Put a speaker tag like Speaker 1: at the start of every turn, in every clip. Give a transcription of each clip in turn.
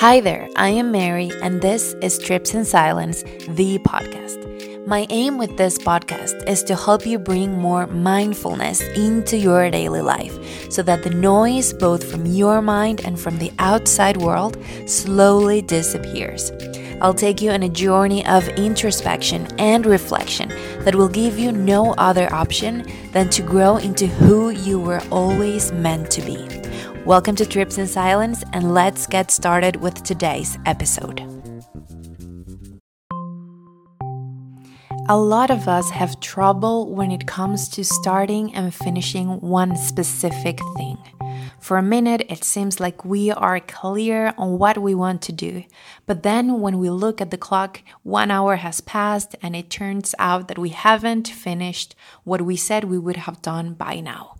Speaker 1: Hi there, I am Mary, and this is Trips in Silence, the podcast. My aim with this podcast is to help you bring more mindfulness into your daily life so that the noise, both from your mind and from the outside world, slowly disappears. I'll take you on a journey of introspection and reflection that will give you no other option than to grow into who you were always meant to be. Welcome to Trips in Silence, and let's get started with today's episode. A lot of us have trouble when it comes to starting and finishing one specific thing. For a minute, it seems like we are clear on what we want to do. But then, when we look at the clock, one hour has passed, and it turns out that we haven't finished what we said we would have done by now.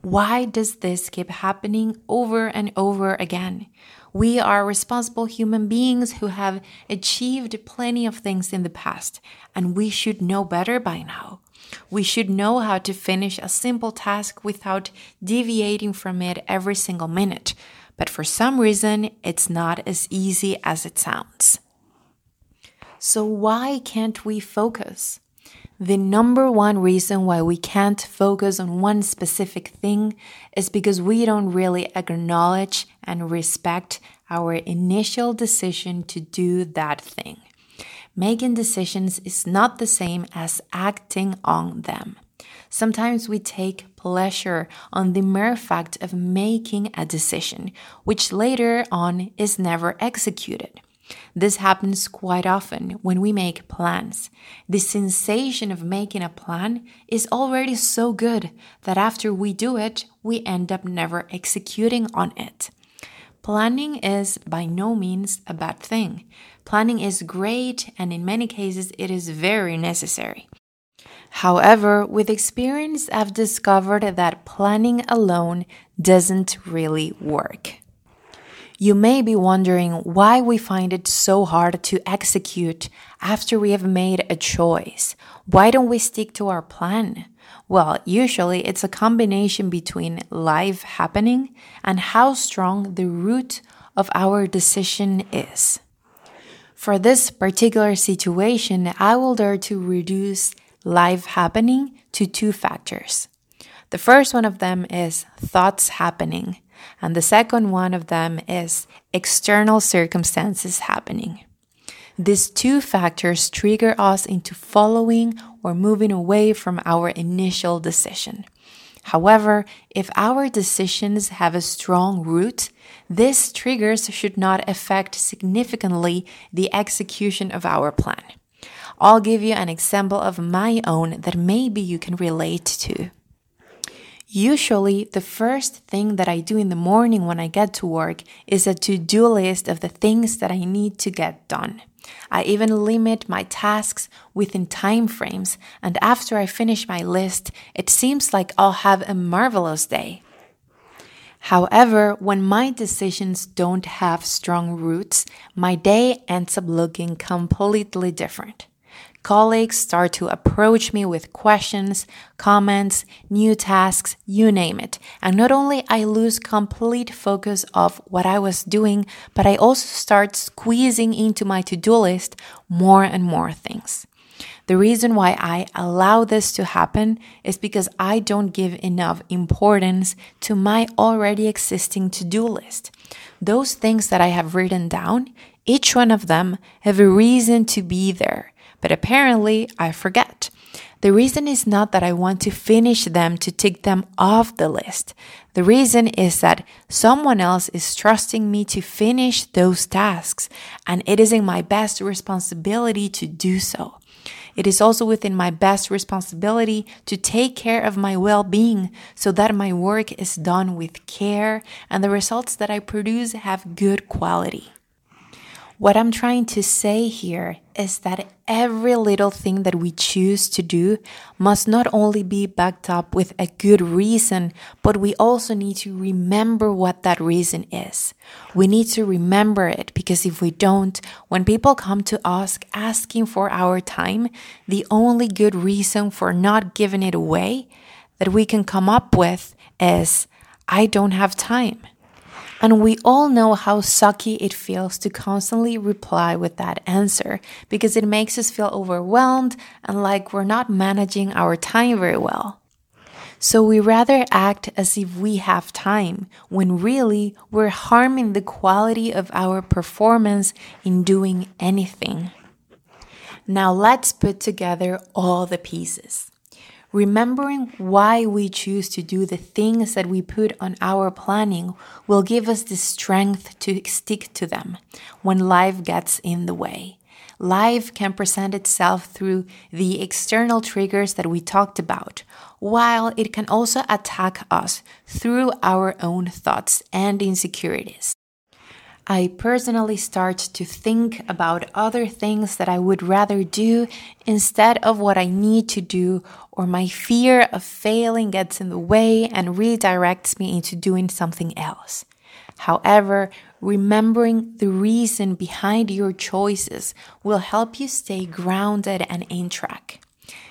Speaker 1: Why does this keep happening over and over again? We are responsible human beings who have achieved plenty of things in the past, and we should know better by now. We should know how to finish a simple task without deviating from it every single minute. But for some reason, it's not as easy as it sounds. So, why can't we focus? The number one reason why we can't focus on one specific thing is because we don't really acknowledge and respect our initial decision to do that thing. Making decisions is not the same as acting on them. Sometimes we take pleasure on the mere fact of making a decision, which later on is never executed. This happens quite often when we make plans. The sensation of making a plan is already so good that after we do it, we end up never executing on it. Planning is by no means a bad thing. Planning is great, and in many cases, it is very necessary. However, with experience, I've discovered that planning alone doesn't really work. You may be wondering why we find it so hard to execute after we have made a choice. Why don't we stick to our plan? Well, usually it's a combination between life happening and how strong the root of our decision is. For this particular situation, I will dare to reduce life happening to two factors. The first one of them is thoughts happening. And the second one of them is external circumstances happening. These two factors trigger us into following or moving away from our initial decision. However, if our decisions have a strong root, these triggers should not affect significantly the execution of our plan. I'll give you an example of my own that maybe you can relate to. Usually, the first thing that I do in the morning when I get to work is a to do list of the things that I need to get done. I even limit my tasks within time frames, and after I finish my list, it seems like I'll have a marvelous day. However, when my decisions don't have strong roots, my day ends up looking completely different colleagues start to approach me with questions, comments, new tasks, you name it. And not only I lose complete focus of what I was doing, but I also start squeezing into my to-do list more and more things. The reason why I allow this to happen is because I don't give enough importance to my already existing to do list. Those things that I have written down, each one of them have a reason to be there but apparently I forget. The reason is not that I want to finish them to tick them off the list. The reason is that someone else is trusting me to finish those tasks, and it is in my best responsibility to do so. It is also within my best responsibility to take care of my well being so that my work is done with care and the results that I produce have good quality. What I'm trying to say here is that every little thing that we choose to do must not only be backed up with a good reason, but we also need to remember what that reason is. We need to remember it because if we don't, when people come to us asking for our time, the only good reason for not giving it away that we can come up with is, I don't have time. And we all know how sucky it feels to constantly reply with that answer because it makes us feel overwhelmed and like we're not managing our time very well. So we rather act as if we have time when really we're harming the quality of our performance in doing anything. Now let's put together all the pieces. Remembering why we choose to do the things that we put on our planning will give us the strength to stick to them when life gets in the way. Life can present itself through the external triggers that we talked about, while it can also attack us through our own thoughts and insecurities. I personally start to think about other things that I would rather do instead of what I need to do, or my fear of failing gets in the way and redirects me into doing something else. However, remembering the reason behind your choices will help you stay grounded and in track.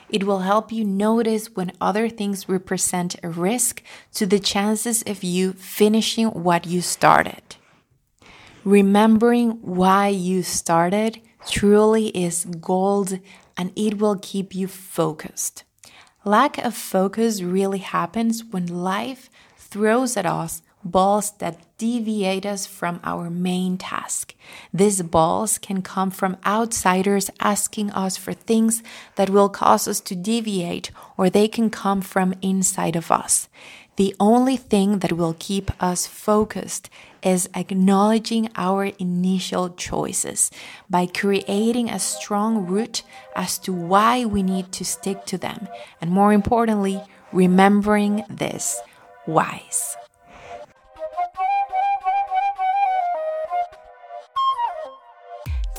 Speaker 1: It will help you notice when other things represent a risk to the chances of you finishing what you started. Remembering why you started truly is gold and it will keep you focused. Lack of focus really happens when life throws at us balls that deviate us from our main task. These balls can come from outsiders asking us for things that will cause us to deviate, or they can come from inside of us. The only thing that will keep us focused is acknowledging our initial choices by creating a strong root as to why we need to stick to them. And more importantly, remembering this whys.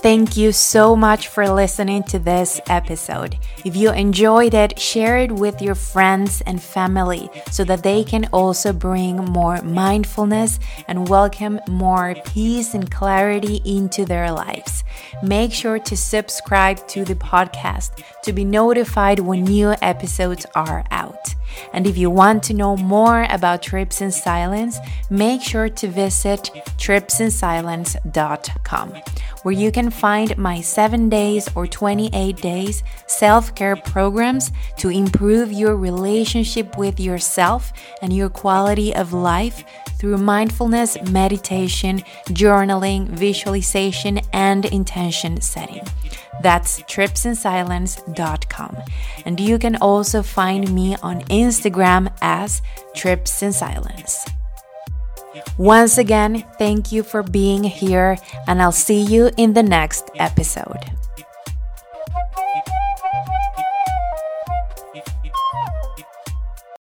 Speaker 1: Thank you so much for listening to this episode. If you enjoyed it, share it with your friends and family so that they can also bring more mindfulness and welcome more peace and clarity into their lives. Make sure to subscribe to the podcast to be notified when new episodes are out. And if you want to know more about Trips in Silence, make sure to visit tripsinsilence.com where you can find my 7 days or 28 days self care programs to improve your relationship with yourself and your quality of life through mindfulness, meditation, journaling, visualization, and intention setting. That's tripsinsilence.com. And you can also find me on Instagram as Trips in Silence. Once again, thank you for being here, and I'll see you in the next episode.